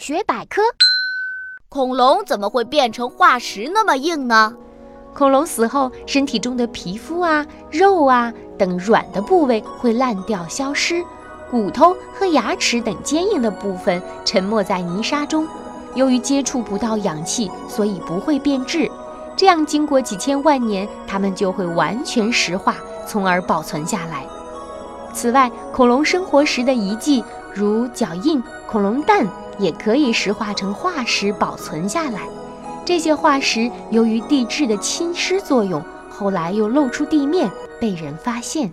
化学百科：恐龙怎么会变成化石那么硬呢？恐龙死后，身体中的皮肤啊、肉啊等软的部位会烂掉消失，骨头和牙齿等坚硬的部分沉没在泥沙中。由于接触不到氧气，所以不会变质。这样，经过几千万年，它们就会完全石化，从而保存下来。此外，恐龙生活时的遗迹，如脚印、恐龙蛋，也可以石化成化石保存下来。这些化石由于地质的侵蚀作用，后来又露出地面，被人发现。